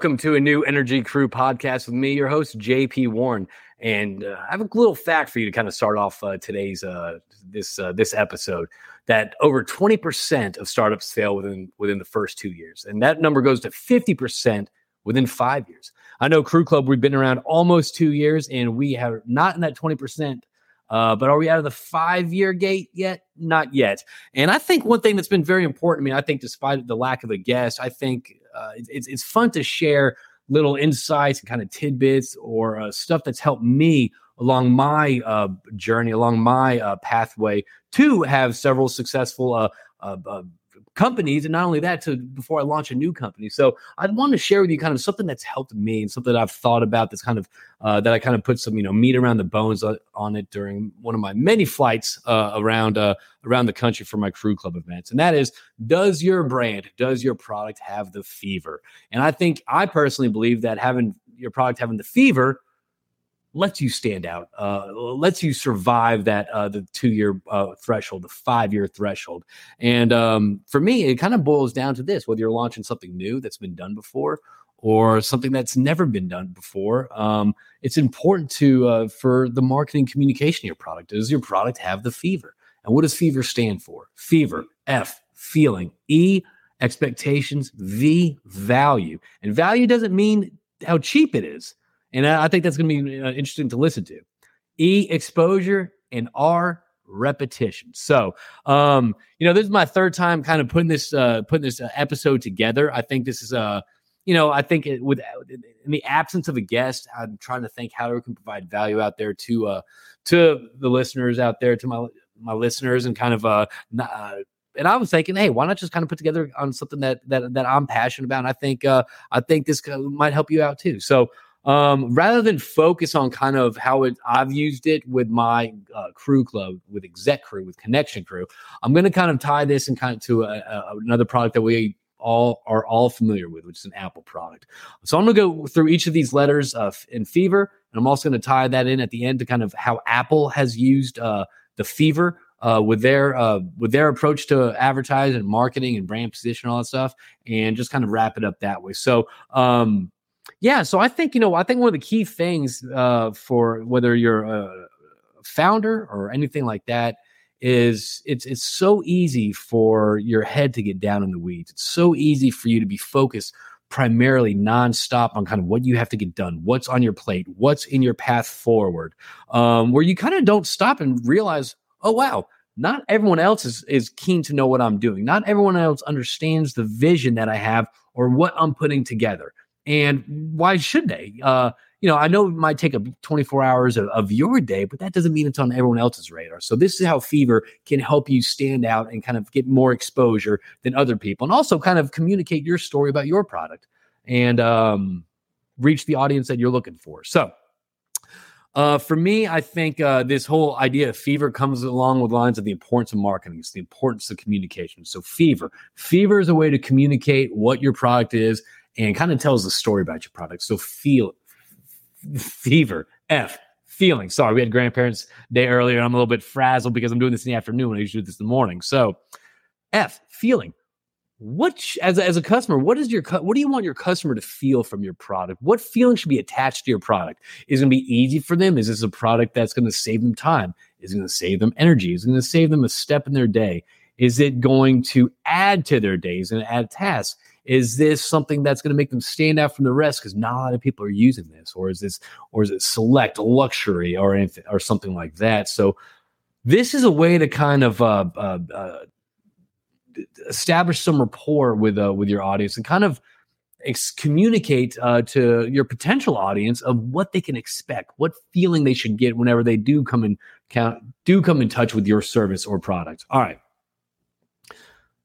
Welcome to a new Energy Crüe podcast with me, your host JP Warren, and uh, I have a little fact for you to kind of start off uh, today's uh, this uh, this episode. That over twenty percent of startups fail within within the first two years, and that number goes to fifty percent within five years. I know Crüe Club we've been around almost two years, and we have not in that twenty percent uh, but are we out of the five year gate yet? Not yet. And I think one thing that's been very important. I mean, I think despite the lack of a guest, I think uh, it's it's fun to share little insights and kind of tidbits or uh, stuff that's helped me along my uh, journey, along my uh, pathway to have several successful uh, uh, uh companies, and not only that, to before I launch a new company. So I'd want to share with you kind of something that's helped me and something I've thought about. That's kind of uh, that I kind of put some you know meat around the bones on it during one of my many flights uh, around uh, around the country for my Crüe Club events, and that is: Does your brand, does your product have the fever? And I think I personally believe that having your product having the fever lets you stand out, uh, lets you survive that uh, the two year uh, threshold, the five year threshold. And um, for me, it kind of boils down to this: whether you're launching something new that's been done before or something that's never been done before, um, it's important to uh, for the marketing communication of your product. Does your product have the fever? And what does fever stand for? Fever, F, feeling, E, expectations, V, value. And value doesn't mean how cheap it is and I think that's going to be uh, interesting to listen to. E exposure and R repetition. So, um, you know, this is my third time kind of putting this uh, putting this uh, episode together. I think this is a, uh, you know, I think it, with in the absence of a guest, I'm trying to think how we can provide value out there to uh to the listeners out there, to my my listeners, and kind of uh, uh and I was thinking, hey, why not just kind of put together on something that that that I'm passionate about? And I think uh, I think this might help you out too. So um, rather than focus on kind of how it, I've used it with my uh, Crüe Club, with Exec Crüe, with Connection Crüe, I'm going to kind of tie this and kind of to a, a, another product that we all are all familiar with, which is an Apple product. So I'm going to go through each of these letters uh, in Fever, and I'm also going to tie that in at the end to kind of how Apple has used uh, the Fever uh, with their uh, with their approach to advertising and marketing and brand position, all that stuff, and just kind of wrap it up that way. So, um, yeah, so I think you know, I think one of the key things uh, for whether you're a founder or anything like that is it's it's so easy for your head to get down in the weeds. It's so easy for you to be focused primarily nonstop on kind of what you have to get done, what's on your plate, what's in your path forward, um, where you kind of don't stop and realize, oh wow, not everyone else is is keen to know what I'm doing. Not everyone else understands the vision that I have or what I'm putting together. And why should they? Uh, you know, I know it might take up 24 hours of, of, your day, but that doesn't mean it's on everyone else's radar. So this is how Fever can help you stand out and kind of get more exposure than other people, and also kind of communicate your story about your product and um, reach the audience that you're looking for. So. Uh, for me, I think uh, this whole idea of fever comes along with lines of the importance of marketing. It's the importance of communication. So, fever, fever is a way to communicate what your product is and kind of tells the story about your product. So feel fever, F, feeling. Sorry, we had grandparents day earlier. I'm a little bit frazzled because I'm doing this in the afternoon. I usually do this in the morning. So F, feeling. What as as a customer, what is your what do you want your customer to feel from your product? What feeling should be attached to your product? Is it going to be easy for them? Is this a product that's going to save them time? Is it going to save them energy? Is it going to save them a step in their day? Is it going to add to their days and add tasks? Is this something that's going to make them stand out from the rest because not a lot of people are using this, or is this, or is it select luxury or anything or something like that? So this is a way to kind of uh, uh, uh, establish some rapport with uh, with your audience and kind of ex- communicate uh, to your potential audience of what they can expect, what feeling they should get whenever they do come in count do come in touch with your service or product. All right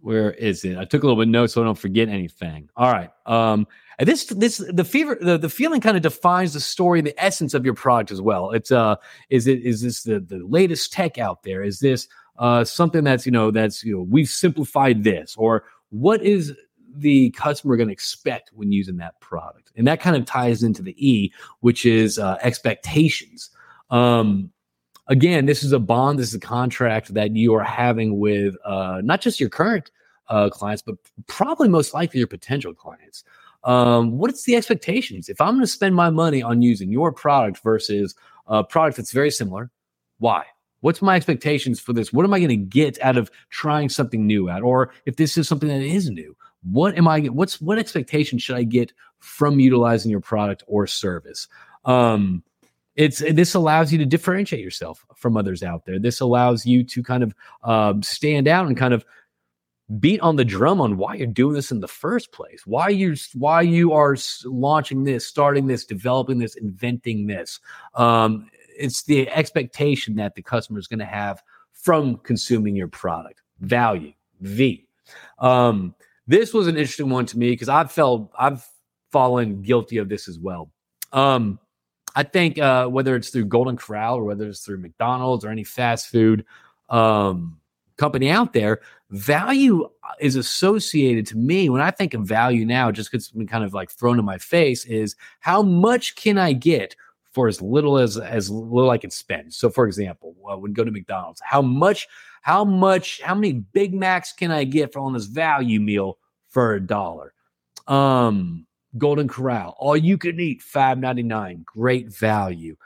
where is it? I took a little bit notes so I don't forget anything. All right. Um, this this the fever the, the feeling kind of defines the story and the essence of your product as well. It's uh is it is this the the latest tech out there? Is this uh something that's you know that's you know we've simplified this or what is the customer going to expect when using that product? And that kind of ties into the E, which is uh, expectations. Um, again, this is a bond, this is a contract that you are having with uh, not just your current uh, clients, but probably most likely your potential clients. um, what's the expectations? If I'm going to spend my money on using your product versus a product that's very similar, why? What's my expectations for this? What am I going to get out of trying something new out? Or if this is something that is new, what am I? What's what expectation should I get from utilizing your product or service? Um, it's this allows you to differentiate yourself from others out there. This allows you to kind of um, stand out and kind of beat on the drum on why you're doing this in the first place. Why you why you are launching this, starting this, developing this, inventing this. Um, it's the expectation that the customer is going to have from consuming your product. Value V. Um, this was an interesting one to me because I've felt I've fallen guilty of this as well. Um, I think uh, whether it's through Golden Corral or whether it's through McDonald's or any fast food um, company out there, value is associated to me when I think of value now, just because it's been kind of like thrown in my face, is how much can I get for as little as as little I can spend. So, for example, uh, when go to McDonald's, how much, how much, how many Big Macs can I get for on this value meal for a dollar? Um, Golden Corral, all you can eat, five ninety nine, great value.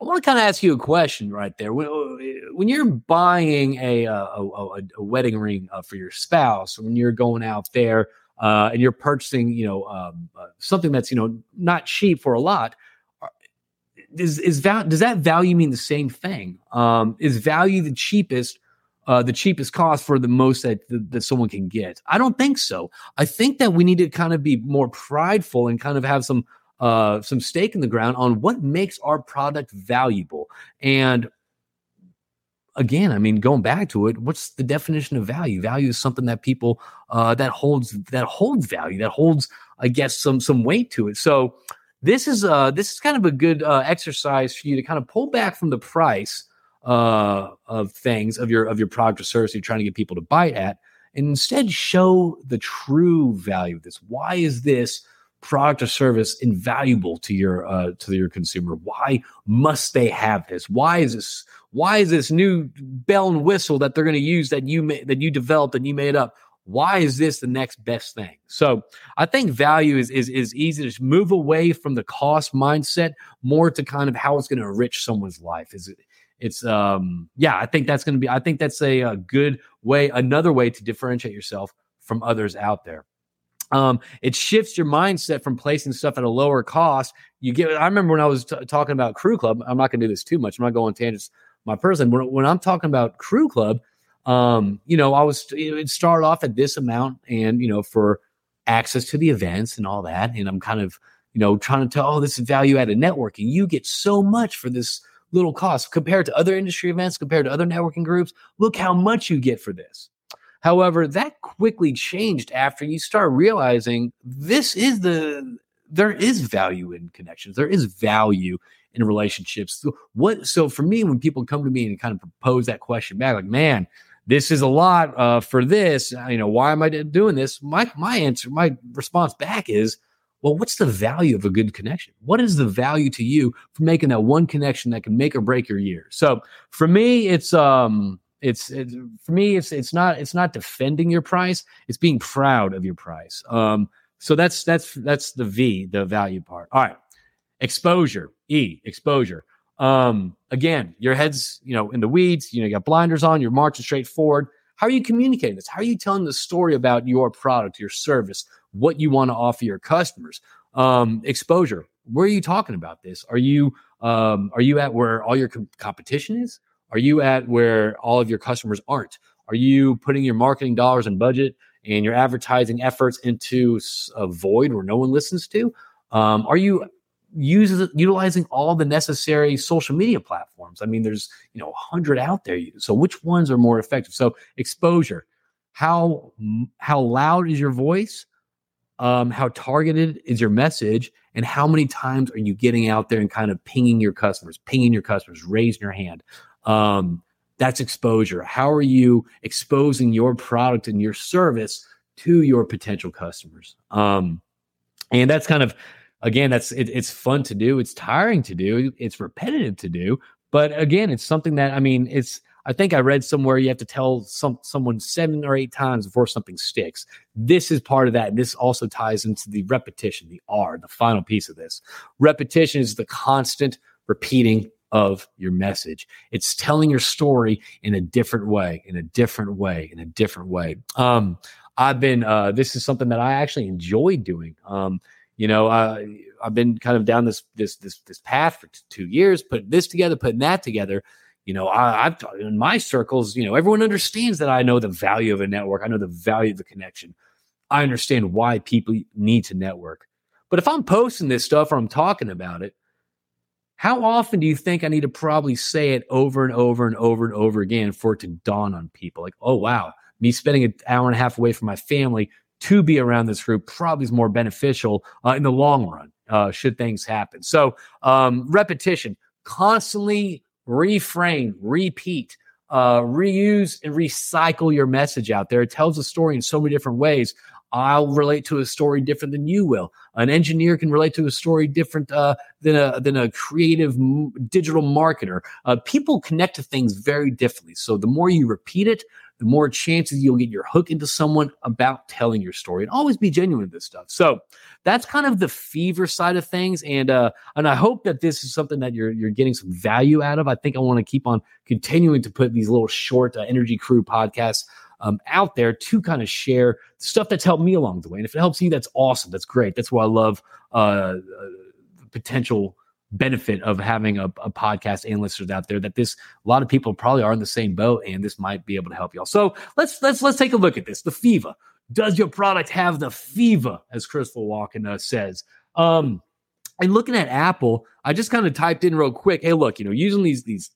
I want to kind of ask you a question right there. When, when you're buying a, uh, a, a, a wedding ring uh, for your spouse, when you're going out there uh, and you're purchasing, you know, um, uh, something that's you know not cheap for a lot, is is val- does that value mean the same thing? Um, is value the cheapest uh, the cheapest cost for the most that, that someone can get? I don't think so. I think that we need to kind of be more prideful and kind of have some uh, some stake in the ground on what makes our product valuable. And again, I mean, going back to it, what's the definition of value? Value is something that people uh, that holds that holds value, that holds, I guess, some some weight to it. So this is uh this is kind of a good uh, exercise for you to kind of pull back from the price uh, of things of your of your product or service you're trying to get people to buy at and instead show the true value of this. Why is this product or service invaluable to your uh, to your consumer? Why must they have this? Why is this why is this new bell and whistle that they're going to use that you ma- that you developed and you made up? Why is this the next best thing? So i think value is is, is easy to just move away from the cost mindset more to kind of how it's going to enrich someone's life. Is it it's um yeah i think that's going to be i think that's a, a, good way another way to differentiate yourself from others out there. Um it shifts your mindset from placing stuff at a lower cost. You get i remember when i was t- talking about Crüe Club i'm not going to do this too much i'm not going tangents my person when, when i'm talking about Crüe Club um you know i was it started off at this amount and you know for access to the events and all that and i'm kind of you know trying to tell oh this is value added networking. You get so much for this little cost compared to other industry events, compared to other networking groups. Look how much you get for this. However, that quickly changed after you start realizing this is the there is value in connections. There is value in relationships. So what so for me, when people come to me and kind of propose that question back, like, man, this is a lot uh, for this. You know, why am I doing this? My my answer, my response back is, well, what's the value of a good connection? What is the value to you for making that one connection that can make or break your year? So for me, it's um it's, it's for me it's it's not it's not defending your price, it's being proud of your price. Um so that's that's that's the V, the value part. All right. Exposure, E, exposure. Um again, your head's, you know, in the weeds, you know, you got blinders on, you're marching straight forward. How are you communicating this? How are you telling the story about your product, your service, what you want to offer your customers? Um, exposure. Where are you talking about this? Are you um, are you at where all your com- competition is? Are you at where all of your customers aren't? Are you putting your marketing dollars and budget and your advertising efforts into a void where no one listens to? Um, are you uses utilizing all the necessary social media platforms. I mean, there's you know a hundred out there. So which ones are more effective? So exposure. How how loud is your voice? Um, how targeted is your message? And how many times are you getting out there and kind of pinging your customers, pinging your customers, raising your hand? Um, that's exposure. How are you exposing your product and your service to your potential customers? Um, and that's kind of again, that's it, it's fun to do. It's tiring to do. It's repetitive to do. But again, it's something that I mean, it's I think I read somewhere you have to tell some someone seven or eight times before something sticks. This is part of that. And this also ties into the repetition, the R, the final piece of this. Repetition is the constant repeating of your message. It's telling your story in a different way, in a different way, in a different way. Um, I've been, uh, this is something that I actually enjoy doing. Um, you know, uh, I've been kind of down this this this this path for t- two years, putting this together, putting that together. You know, I, I've in my circles, you know, everyone understands that I know the value of a network. I know the value of the connection. I understand why people need to network. But if I'm posting this stuff or I'm talking about it, how often do you think I need to probably say it over and over and over and over again for it to dawn on people? Like, oh, wow, me spending an hour and a half away from my family to be around this group probably is more beneficial uh, in the long run, uh, should things happen. So, um, repetition, constantly reframe, repeat, uh, reuse, and recycle your message out there. It tells a story in so many different ways. I'll relate to a story different than you will. An engineer can relate to a story different uh, than a than a creative m- digital marketer. Uh, people connect to things very differently. So the more you repeat it, the more chances you'll get your hook into someone about telling your story. And always be genuine with this stuff. So that's kind of the fever side of things. And uh, and I hope that this is something that you're you're getting some value out of. I think I want to keep on continuing to put these little short uh, Energy Crüe podcasts um, out there to kind of share stuff that's helped me along the way. And if it helps you, that's awesome. That's great. That's why I love uh, uh, potential benefit of having a, a, podcast and listeners out there that this a lot of people probably are in the same boat and this might be able to help y'all so let's let's let's take a look at this the fever does your product have the fever as Christopher Walken uh, says um and looking at apple i just kind of typed in real quick hey look you know using these these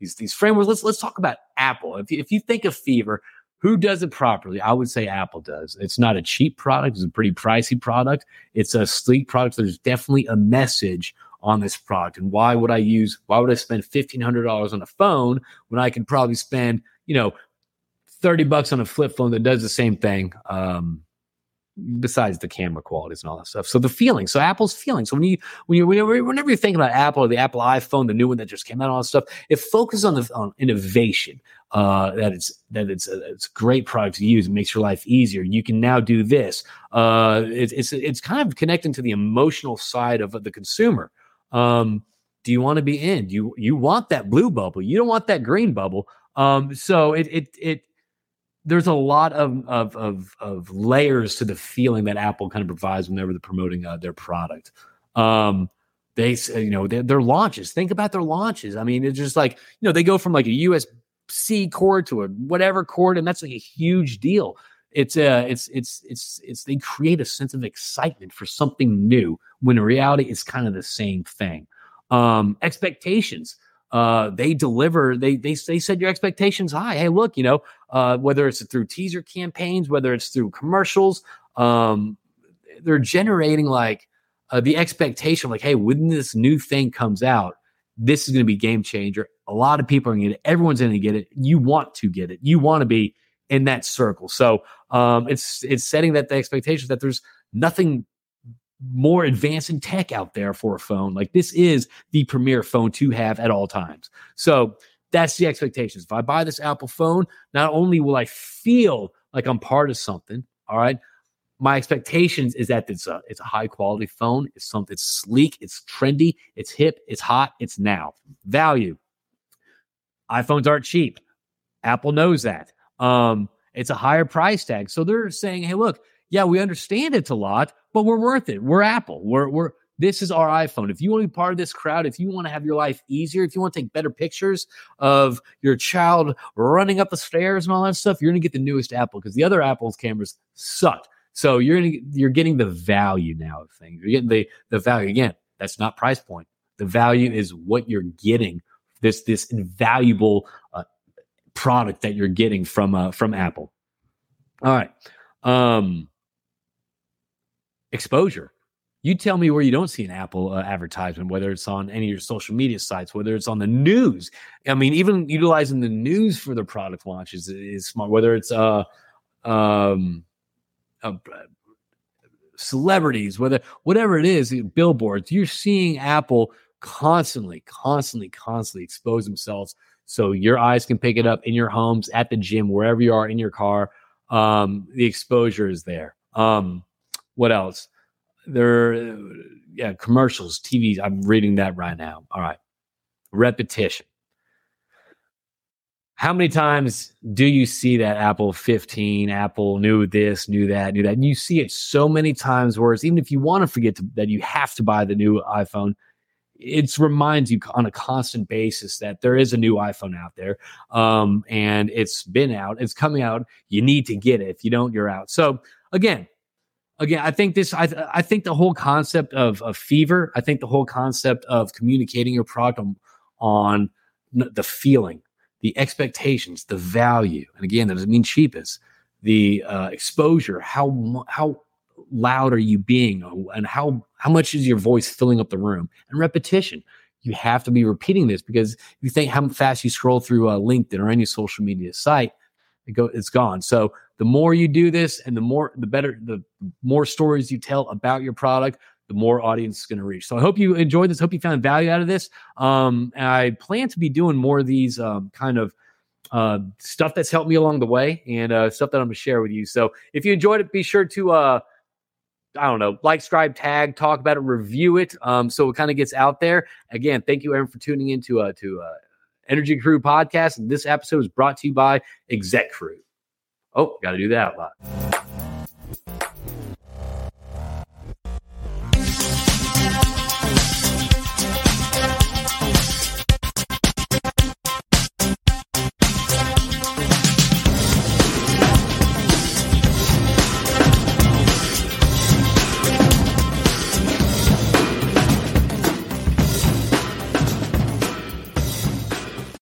these these frameworks let's let's talk about apple if you, if you think of fever who does it properly? I would say Apple does. It's not a cheap product, it's a pretty pricey product. It's a sleek product. There's definitely a message on this product. And why would I use, why would I spend $1,500 on a phone when I can probably spend, you know, 30 bucks on a flip phone that does the same thing? Um, besides the camera qualities and all that stuff. So the feeling, so Apple's feeling. So when you when you whenever you're thinking about Apple or the Apple iPhone, the new one that just came out, all that stuff, it focuses on the on innovation. Uh, that it's that it's a, it's great product to use. It makes your life easier. You can now do this. Uh, it, it's it's kind of connecting to the emotional side of the consumer. Um, do you want to be in? You you want that blue bubble? You don't want that green bubble. Um, so it it it there's a lot of, of, of of layers to the feeling that Apple kind of provides whenever they're promoting uh, their product. Um, they you know their, their, launches. Think about their launches. I mean, it's just like you know they go from like a USB cord to a whatever cord, and that's like a huge deal. It's uh, it's it's it's it's they create a sense of excitement for something new when in reality it's kind of the same thing. Um, expectations uh, they deliver. They they they set your expectations high. Hey, look, you know, uh, whether it's through teaser campaigns, whether it's through commercials, um, they're generating like uh, the expectation, like, hey, when this new thing comes out, this is going to be game changer. A lot of people are going to get it. Everyone's going to get it. You want to get it. You want to be in that circle. So um, it's it's setting that the expectation that there's nothing more advancing tech out there for a phone. Like this is the premier phone to have at all times. So that's the expectations. If I buy this Apple phone, not only will I feel like I'm part of something, all right, my expectations is that it's a it's a high quality phone. It's something it's sleek, it's trendy, it's hip, it's hot, it's now. Value. iPhones aren't cheap. Apple knows that. Um, it's a higher price tag. So they're saying, hey, look, yeah, we understand it's a lot, but we're worth it. We're Apple. We're we're this is our iPhone. If you want to be part of this crowd, if you want to have your life easier, if you want to take better pictures of your child running up the stairs and all that stuff, you're going to get the newest Apple because the other Apple's cameras suck. So you're gonna, you're getting the value now of things. You're getting the the value again. That's not price point. The value is what you're getting. This this invaluable uh, product that you're getting from uh, from Apple. All right. Um, exposure. You tell me where you don't see an Apple uh, advertisement, whether it's on any of your social media sites, whether it's on the news. I mean, even utilizing the news for the product launches is, is smart. Whether it's uh, um, uh, celebrities, whether whatever it is, billboards, you're seeing Apple constantly, constantly, constantly expose themselves so your eyes can pick it up in your homes, at the gym, wherever you are in your car. Um, the exposure is there. Um, what else? There, yeah, commercials, TVs. I'm reading that right now. All right, repetition. How many times do you see that Apple 15, Apple knew this, knew that, knew that? And you see it so many times, whereas even if you want to forget to, that you have to buy the new iPhone, it reminds you on a constant basis that there is a new iPhone out there, um, and it's been out, it's coming out. You need to get it. If you don't, you're out. So again, again, I think this. I I think the whole concept of of fever. I think the whole concept of communicating your product on, on the feeling, the expectations, the value, and again, that doesn't mean cheapest. The uh, exposure, how how loud are you being and how how much is your voice filling up the room? And repetition. You have to be repeating this because if you think how fast you scroll through uh, linkedin or any social media site it go, it's gone. So the more you do this and the more the better the more stories you tell about your product the more audience is going to reach. So i hope you enjoyed this. Hope you found value out of this. Um, i plan to be doing more of these um, kind of uh, stuff that's helped me along the way and uh, stuff that i'm going to share with you. So if you enjoyed it be sure to uh, I don't know, like, scribe, tag, talk about it, review it. Um, so it kind of gets out there. Again, thank you, Aaron, for tuning into uh to uh Energy Crüe podcast. And this episode is brought to you by Exec Crüe. Oh, got to do that a lot.